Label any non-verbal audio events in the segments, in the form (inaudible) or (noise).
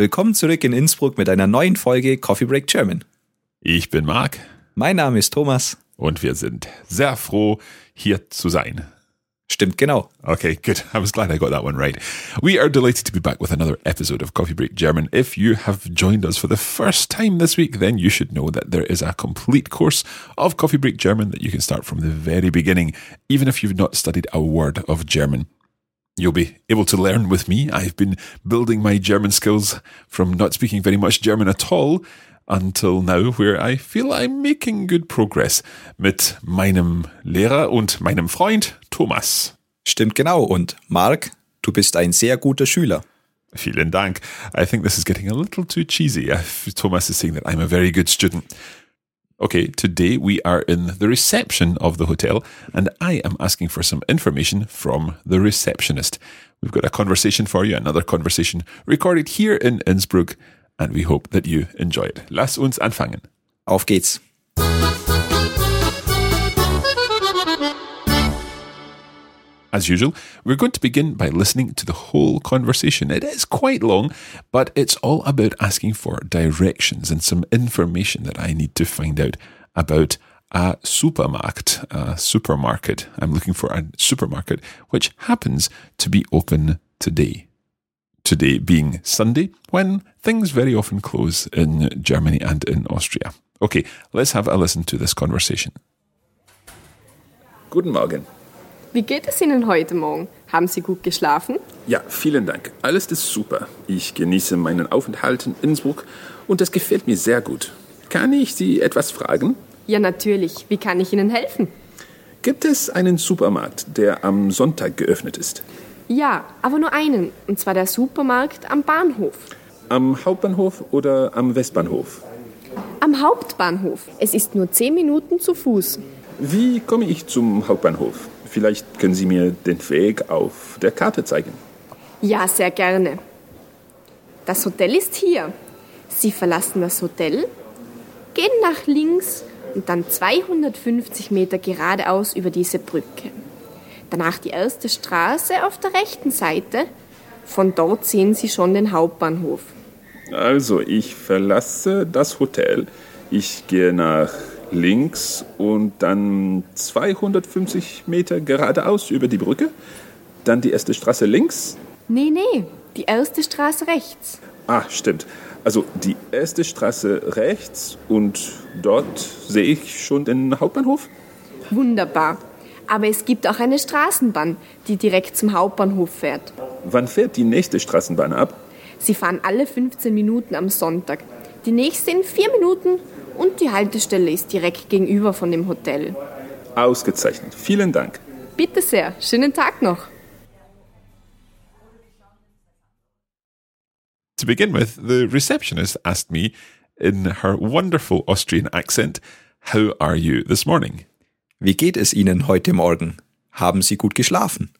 Willkommen zurück in Innsbruck mit einer neuen Folge Coffee Break German. Ich bin Marc Mein Name ist Thomas. und wir sind sehr froh, hier zu sein. Stimmt genau. Okay, good. I was glad I got that one right. We are delighted to be back with another episode of Coffee Break German. If you have joined us for the first time this week, then you should know that there is a complete course of Coffee Break German that you can start from the very beginning, even if you've not studied a word of German. You'll be able to learn with me. I've been building my German skills from not speaking very much German at all until now, where I feel I'm making good progress mit meinem Lehrer und meinem Freund Thomas. Stimmt genau. Und Mark, du bist ein sehr guter Schüler. Vielen Dank. I think this is getting a little too cheesy. Thomas is saying that I'm a very good student. Okay, today we are in the reception of the hotel and I am asking for some information from the receptionist. We've got a conversation for you, another conversation recorded here in Innsbruck, and we hope that you enjoy it. Lass uns anfangen. Auf geht's. As usual, we're going to begin by listening to the whole conversation. It is quite long, but it's all about asking for directions and some information that I need to find out about a supermarkt, a supermarket. I'm looking for a supermarket which happens to be open today. Today being Sunday, when things very often close in Germany and in Austria. Okay, let's have a listen to this conversation. Guten Morgen. Wie geht es Ihnen heute Morgen? Haben Sie gut geschlafen? Ja, vielen Dank. Alles ist super. Ich genieße meinen Aufenthalt in Innsbruck und es gefällt mir sehr gut. Kann ich Sie etwas fragen? Ja, natürlich. Wie kann ich Ihnen helfen? Gibt es einen Supermarkt, der am Sonntag geöffnet ist? Ja, aber nur einen. Und zwar der Supermarkt am Bahnhof. Am Hauptbahnhof oder am Westbahnhof? Am Hauptbahnhof. Es ist nur zehn Minuten zu Fuß. Wie komme ich zum Hauptbahnhof? Vielleicht können Sie mir den Weg auf der Karte zeigen. Ja, sehr gerne. Das Hotel ist hier. Sie verlassen das Hotel, gehen nach links und dann 250 Meter geradeaus über diese Brücke. Danach die erste Straße auf der rechten Seite. Von dort sehen Sie schon den Hauptbahnhof. Also, ich verlasse das Hotel. Ich gehe nach links und dann 250 Meter geradeaus über die Brücke. Dann die erste Straße links. Nee, nee, die erste Straße rechts. Ah, stimmt. Also die erste Straße rechts und dort sehe ich schon den Hauptbahnhof. Wunderbar. Aber es gibt auch eine Straßenbahn, die direkt zum Hauptbahnhof fährt. Wann fährt die nächste Straßenbahn ab? Sie fahren alle 15 Minuten am Sonntag. Die nächste in vier Minuten und die Haltestelle ist direkt gegenüber von dem Hotel. Ausgezeichnet. Vielen Dank. Bitte sehr. Schönen Tag noch. To begin with, the receptionist asked me in her wonderful Austrian accent, How are you this morning? Wie geht es Ihnen heute Morgen? Haben Sie gut geschlafen?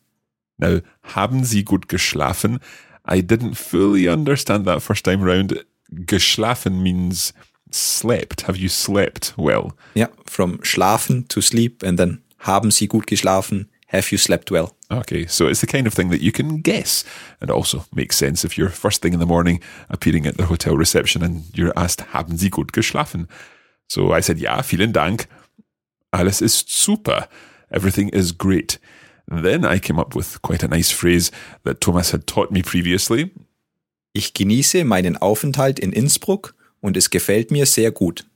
Now, haben Sie gut geschlafen? I didn't fully understand that first time round. Geschlafen means slept. Have you slept well? Yeah, from schlafen to sleep and then haben Sie gut geschlafen? Have you slept well? Okay, so it's the kind of thing that you can guess and also makes sense if you're first thing in the morning appearing at the hotel reception and you're asked, haben Sie gut geschlafen? So I said, ja, vielen Dank. Alles ist super. Everything is great. Then I came up with quite a nice phrase that Thomas had taught me previously. Ich genieße meinen Aufenthalt in Innsbruck und es gefällt mir sehr gut.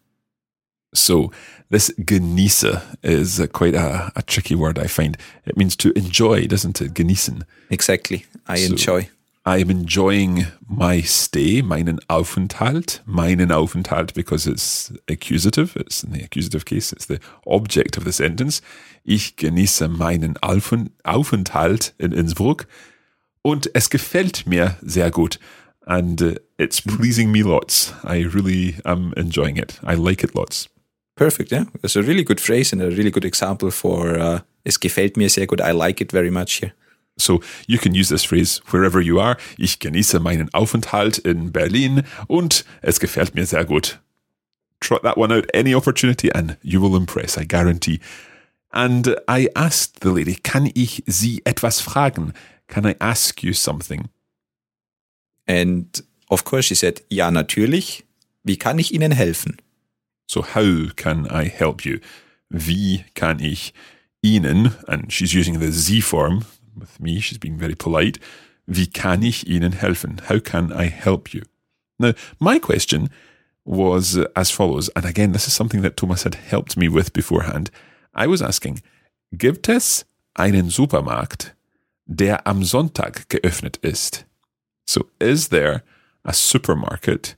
So this genieße is quite a, a tricky word, I find. It means to enjoy, doesn't it? Genießen. Exactly. I So- enjoy. I'm enjoying my stay, meinen Aufenthalt, meinen Aufenthalt, because it's accusative. It's in the accusative case. It's the object of the sentence. Ich genieße meinen Aufenthalt in Innsbruck. Und es gefällt mir sehr gut. And uh, it's pleasing me lots. I really am enjoying it. I like it lots. Perfect, yeah. It's a really good phrase and a really good example for uh, es gefällt mir sehr gut. I like it very much here. So you can use this phrase wherever you are. Ich genieße meinen Aufenthalt in Berlin und es gefällt mir sehr gut. Trot that one out any opportunity and you will impress, I guarantee. And I asked the lady, kann ich Sie etwas fragen? Can I ask you something? And of course she said, ja, natürlich. Wie kann ich Ihnen helfen? So how can I help you? Wie kann ich Ihnen, and she's using the Sie form with me, she's being very polite. Wie kann ich Ihnen helfen? How can I help you? Now, my question was as follows, and again, this is something that Thomas had helped me with beforehand. I was asking, gibt es einen Supermarkt, der am Sonntag geöffnet ist? So, is there a supermarket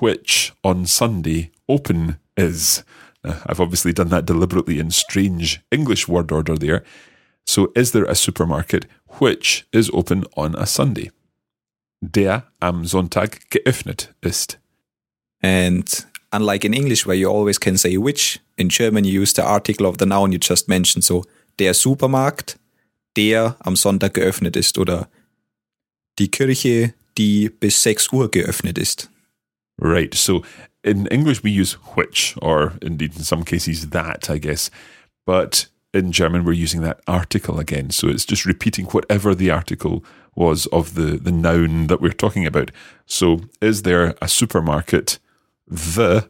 which on Sunday open is? Now, I've obviously done that deliberately in strange English word order there. So, is there a supermarket which is open on a Sunday? Der am Sonntag geöffnet ist. And unlike in English, where you always can say which, in German you use the article of the noun you just mentioned. So, der Supermarkt, der am Sonntag geöffnet ist oder die Kirche, die bis 6 Uhr geöffnet ist. Right. So in English, we use which, or indeed in some cases that, I guess. But in German, we're using that article again. So it's just repeating whatever the article was of the, the noun that we're talking about. So is there a supermarket? The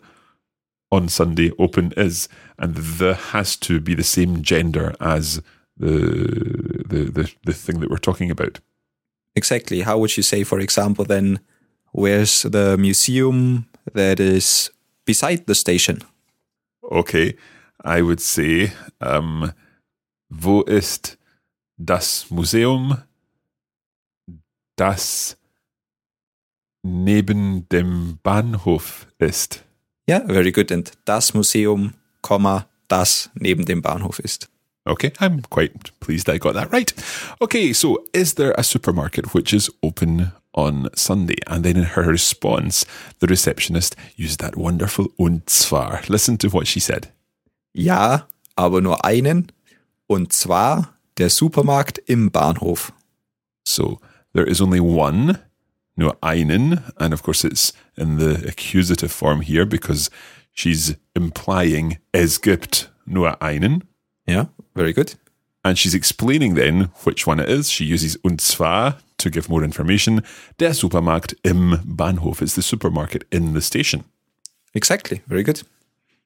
on Sunday open is, and the has to be the same gender as the the the, the thing that we're talking about. Exactly. How would you say, for example, then, where's the museum that is beside the station? Okay, I would say, um, wo ist das Museum, das neben dem Bahnhof ist? Yeah, very good. And das Museum, das neben dem Bahnhof ist. Okay, I'm quite pleased I got that right. Okay, so is there a supermarket which is open on Sunday? And then in her response, the receptionist used that wonderful und zwar. Listen to what she said. Ja, aber nur einen. Und zwar der Supermarkt im Bahnhof. So there is only one, nur einen, and of course it's in the accusative form here because she's implying es gibt nur einen. Yeah, very good. And she's explaining then which one it is. She uses und zwar to give more information. Der Supermarkt im Bahnhof is the supermarket in the station. Exactly, very good.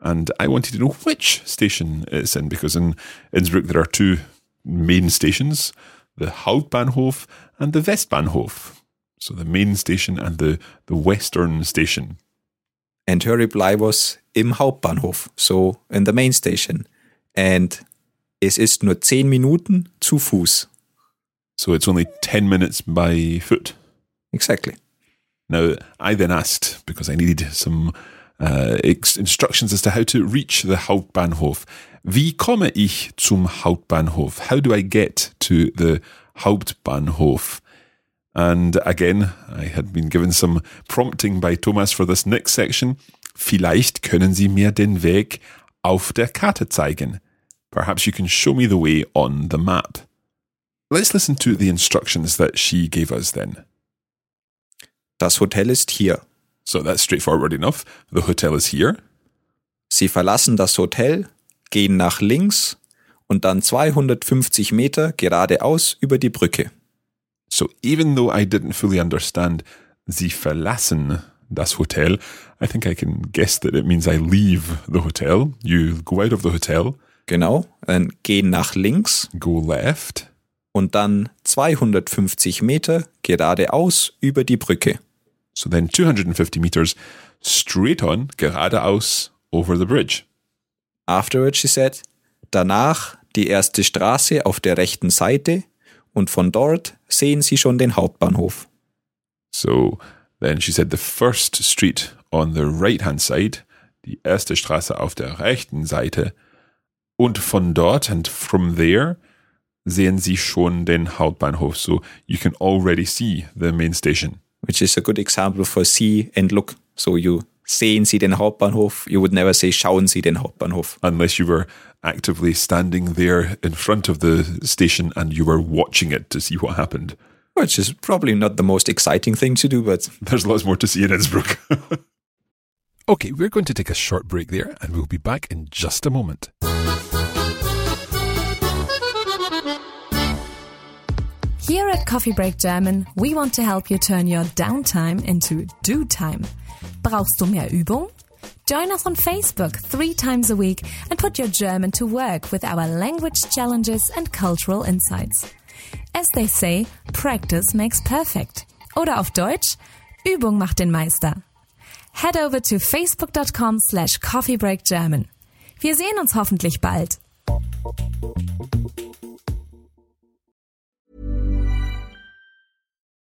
And I wanted to know which station it's in because in Innsbruck there are two main stations the Hauptbahnhof and the Westbahnhof. So the main station and the, the western station. And her reply was im Hauptbahnhof, so in the main station. And es ist nur 10 Minuten zu Fuß. So it's only 10 minutes by foot. Exactly. Now, I then asked, because I needed some uh, ex- instructions as to how to reach the Hauptbahnhof. Wie komme ich zum Hauptbahnhof? How do I get to the Hauptbahnhof? And again, I had been given some prompting by Thomas for this next section. Vielleicht können Sie mir den Weg auf der Karte zeigen. Perhaps you can show me the way on the map. Let's listen to the instructions that she gave us then. Das Hotel ist hier. So that's straightforward enough. The hotel is here. Sie verlassen das Hotel, gehen nach links und dann 250 Meter geradeaus über die Brücke. So even though I didn't fully understand Sie verlassen das Hotel, I think I can guess that it means I leave the hotel. You go out of the hotel, Genau, dann gehen nach links go left, und dann 250 Meter geradeaus über die Brücke. so then 250 meters straight on, geradeaus over the bridge. Afterwards, she said, danach die erste Straße auf der rechten Seite und von dort sehen Sie schon den Hauptbahnhof. So then she said the first street on the right hand side, die erste Straße auf der rechten Seite. Und von dort and from there sehen Sie schon den Hauptbahnhof. So you can already see the main station. which is a good example for see and look. So you sehen Sie den Hauptbahnhof. You would never say schauen Sie den Hauptbahnhof. Unless you were actively standing there in front of the station and you were watching it to see what happened. Which is probably not the most exciting thing to do, but There's lots more to see in Innsbruck. (laughs) okay, we're going to take a short break there and we'll be back in just a moment. Here at Coffee Break German, we want to help you turn your downtime into do time. Brauchst du mehr Übung? Join us on Facebook three times a week and put your German to work with our language challenges and cultural insights. As they say, practice makes perfect. Oder auf Deutsch, Übung macht den Meister. Head over to facebook.com slash coffeebreakgerman. Wir sehen uns hoffentlich bald.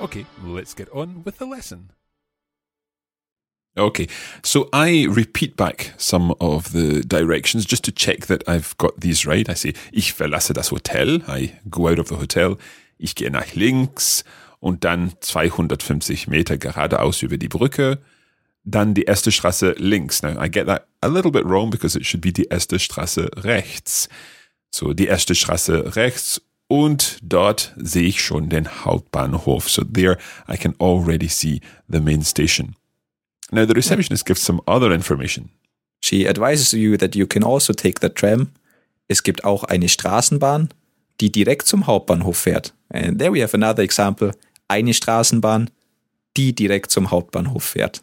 Okay, let's get on with the lesson. Okay, so I repeat back some of the directions just to check that I've got these right. I say, ich verlasse das Hotel. I go out of the hotel. Ich gehe nach links und dann 250 Meter geradeaus über die Brücke. Dann die erste Straße links. Now, I get that a little bit wrong because it should be die erste Straße rechts. So, die erste Straße rechts und dort sehe ich schon den Hauptbahnhof. So there I can already see the main station. Now the receptionist gives some other information. she advises you that you can also take the tram. Es gibt auch eine Straßenbahn, die direkt zum Hauptbahnhof fährt. And there we have another example. Eine Straßenbahn, die direkt zum Hauptbahnhof fährt.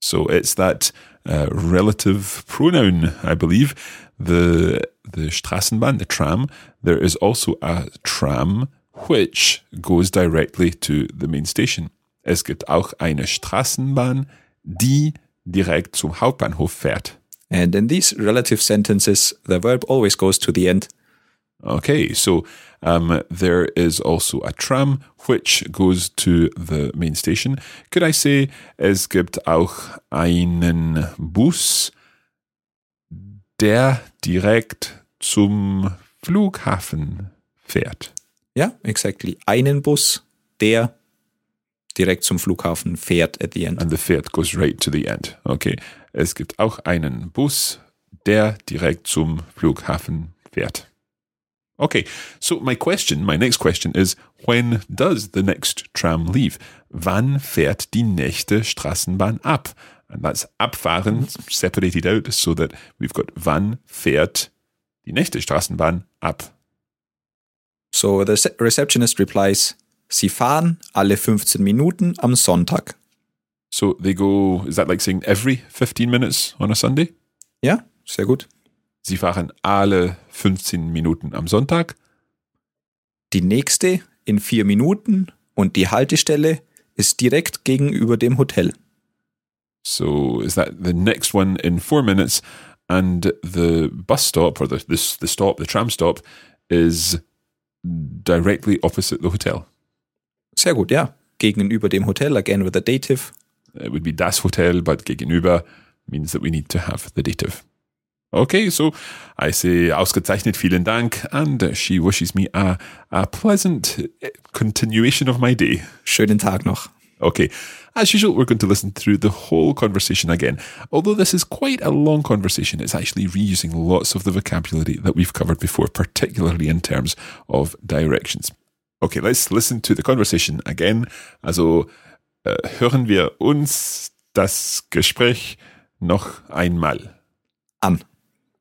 So it's that uh, relative pronoun, I believe. The the Straßenbahn, the tram. There is also a tram which goes directly to the main station. Es gibt auch eine Straßenbahn, die direkt zum Hauptbahnhof fährt. And in these relative sentences, the verb always goes to the end. Okay, so um, there is also a tram which goes to the main station. Could I say, es gibt auch einen Bus, der direkt zum Flughafen fährt? Ja, exactly. Einen Bus, der direkt zum Flughafen fährt at the end. And the fährt goes right to the end. Okay, es gibt auch einen Bus, der direkt zum Flughafen fährt. Okay, so my question, my next question is, when does the next tram leave? Wann fährt die nächste Straßenbahn ab? And that's abfahren separated out so that we've got wann fährt die nächste Straßenbahn ab? So the receptionist replies, Sie fahren alle 15 Minuten am Sonntag. So they go, is that like saying every 15 minutes on a Sunday? Yeah, sehr gut. Sie fahren alle 15 Minuten am Sonntag. Die nächste in vier Minuten und die Haltestelle ist direkt gegenüber dem Hotel. So is that the next one in four minutes? And the bus stop or the, the, the stop, the tram stop, is directly opposite the hotel. Sehr gut, ja. Gegenüber dem Hotel, again with a dative. It would be das Hotel, but gegenüber means that we need to have the dative. Okay, so I say ausgezeichnet, vielen Dank, and she wishes me a, a pleasant eh, continuation of my day. Schönen Tag noch. Okay, as usual, we're going to listen through the whole conversation again. Although this is quite a long conversation, it's actually reusing lots of the vocabulary that we've covered before, particularly in terms of directions. Okay, let's listen to the conversation again. Also äh, hören wir uns das Gespräch noch einmal An.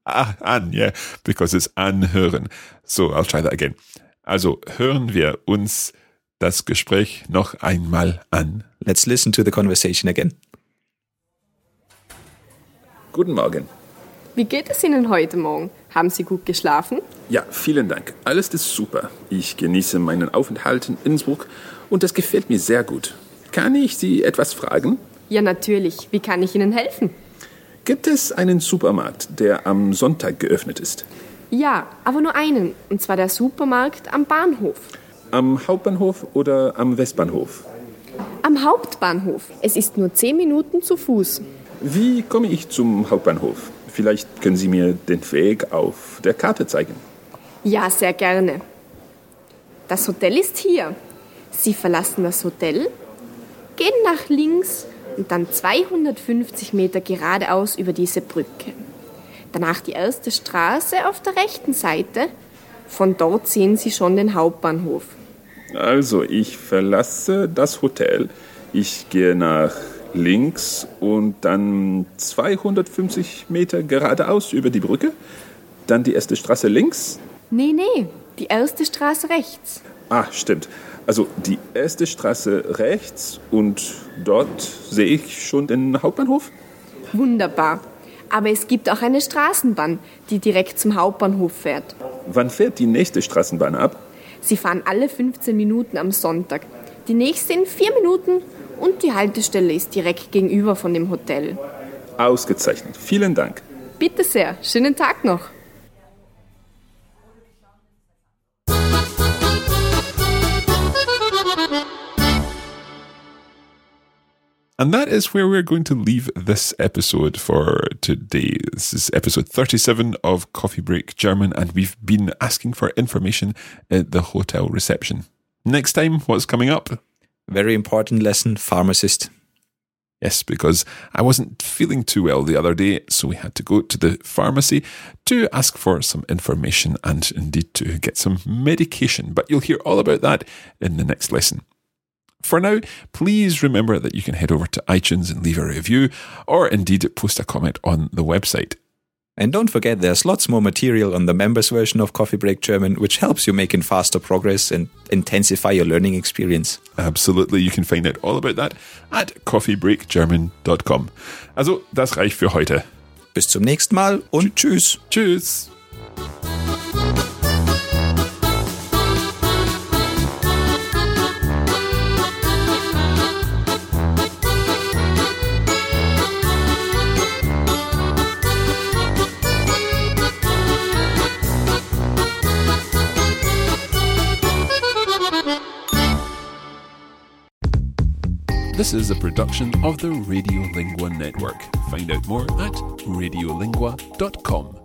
Ah, an, yeah, because it's anhören. So, I'll try that again. Also hören wir uns das Gespräch noch einmal an. Let's listen to the conversation again. Guten Morgen. Wie geht es Ihnen heute Morgen? Haben Sie gut geschlafen? Ja, vielen Dank. Alles ist super. Ich genieße meinen Aufenthalt in Innsbruck und das gefällt mir sehr gut. Kann ich Sie etwas fragen? Ja, natürlich. Wie kann ich Ihnen helfen? Gibt es einen Supermarkt, der am Sonntag geöffnet ist? Ja, aber nur einen. Und zwar der Supermarkt am Bahnhof. Am Hauptbahnhof oder am Westbahnhof? Am Hauptbahnhof. Es ist nur zehn Minuten zu Fuß. Wie komme ich zum Hauptbahnhof? Vielleicht können Sie mir den Weg auf der Karte zeigen. Ja, sehr gerne. Das Hotel ist hier. Sie verlassen das Hotel, gehen nach links und dann 250 Meter geradeaus über diese Brücke. Danach die erste Straße auf der rechten Seite. Von dort sehen Sie schon den Hauptbahnhof. Also, ich verlasse das Hotel. Ich gehe nach links und dann 250 Meter geradeaus über die Brücke. Dann die erste Straße links. Nee, nee, die erste Straße rechts. Ah, stimmt. Also die erste Straße rechts und dort sehe ich schon den Hauptbahnhof. Wunderbar. Aber es gibt auch eine Straßenbahn, die direkt zum Hauptbahnhof fährt. Wann fährt die nächste Straßenbahn ab? Sie fahren alle 15 Minuten am Sonntag. Die nächste in vier Minuten und die Haltestelle ist direkt gegenüber von dem Hotel. Ausgezeichnet. Vielen Dank. Bitte sehr. Schönen Tag noch. And that is where we're going to leave this episode for today. This is episode 37 of Coffee Break German, and we've been asking for information at the hotel reception. Next time, what's coming up? Very important lesson, pharmacist. Yes, because I wasn't feeling too well the other day, so we had to go to the pharmacy to ask for some information and indeed to get some medication. But you'll hear all about that in the next lesson. For now, please remember that you can head over to iTunes and leave a review, or indeed post a comment on the website. And don't forget, there's lots more material on the members version of Coffee Break German, which helps you making faster progress and intensify your learning experience. Absolutely, you can find out all about that at coffeebreakgerman.com. Also, das reicht für heute. Bis zum nächsten Mal und tschüss. Tschüss. This is a production of the Radiolingua Network. Find out more at radiolingua.com.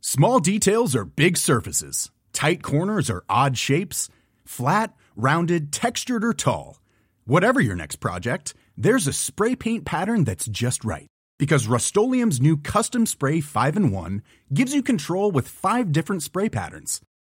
Small details are big surfaces. Tight corners are odd shapes. Flat, rounded, textured, or tall. Whatever your next project, there's a spray paint pattern that's just right. Because Rust-Oleum Custom Spray 5 in 1 gives you control with five different spray patterns.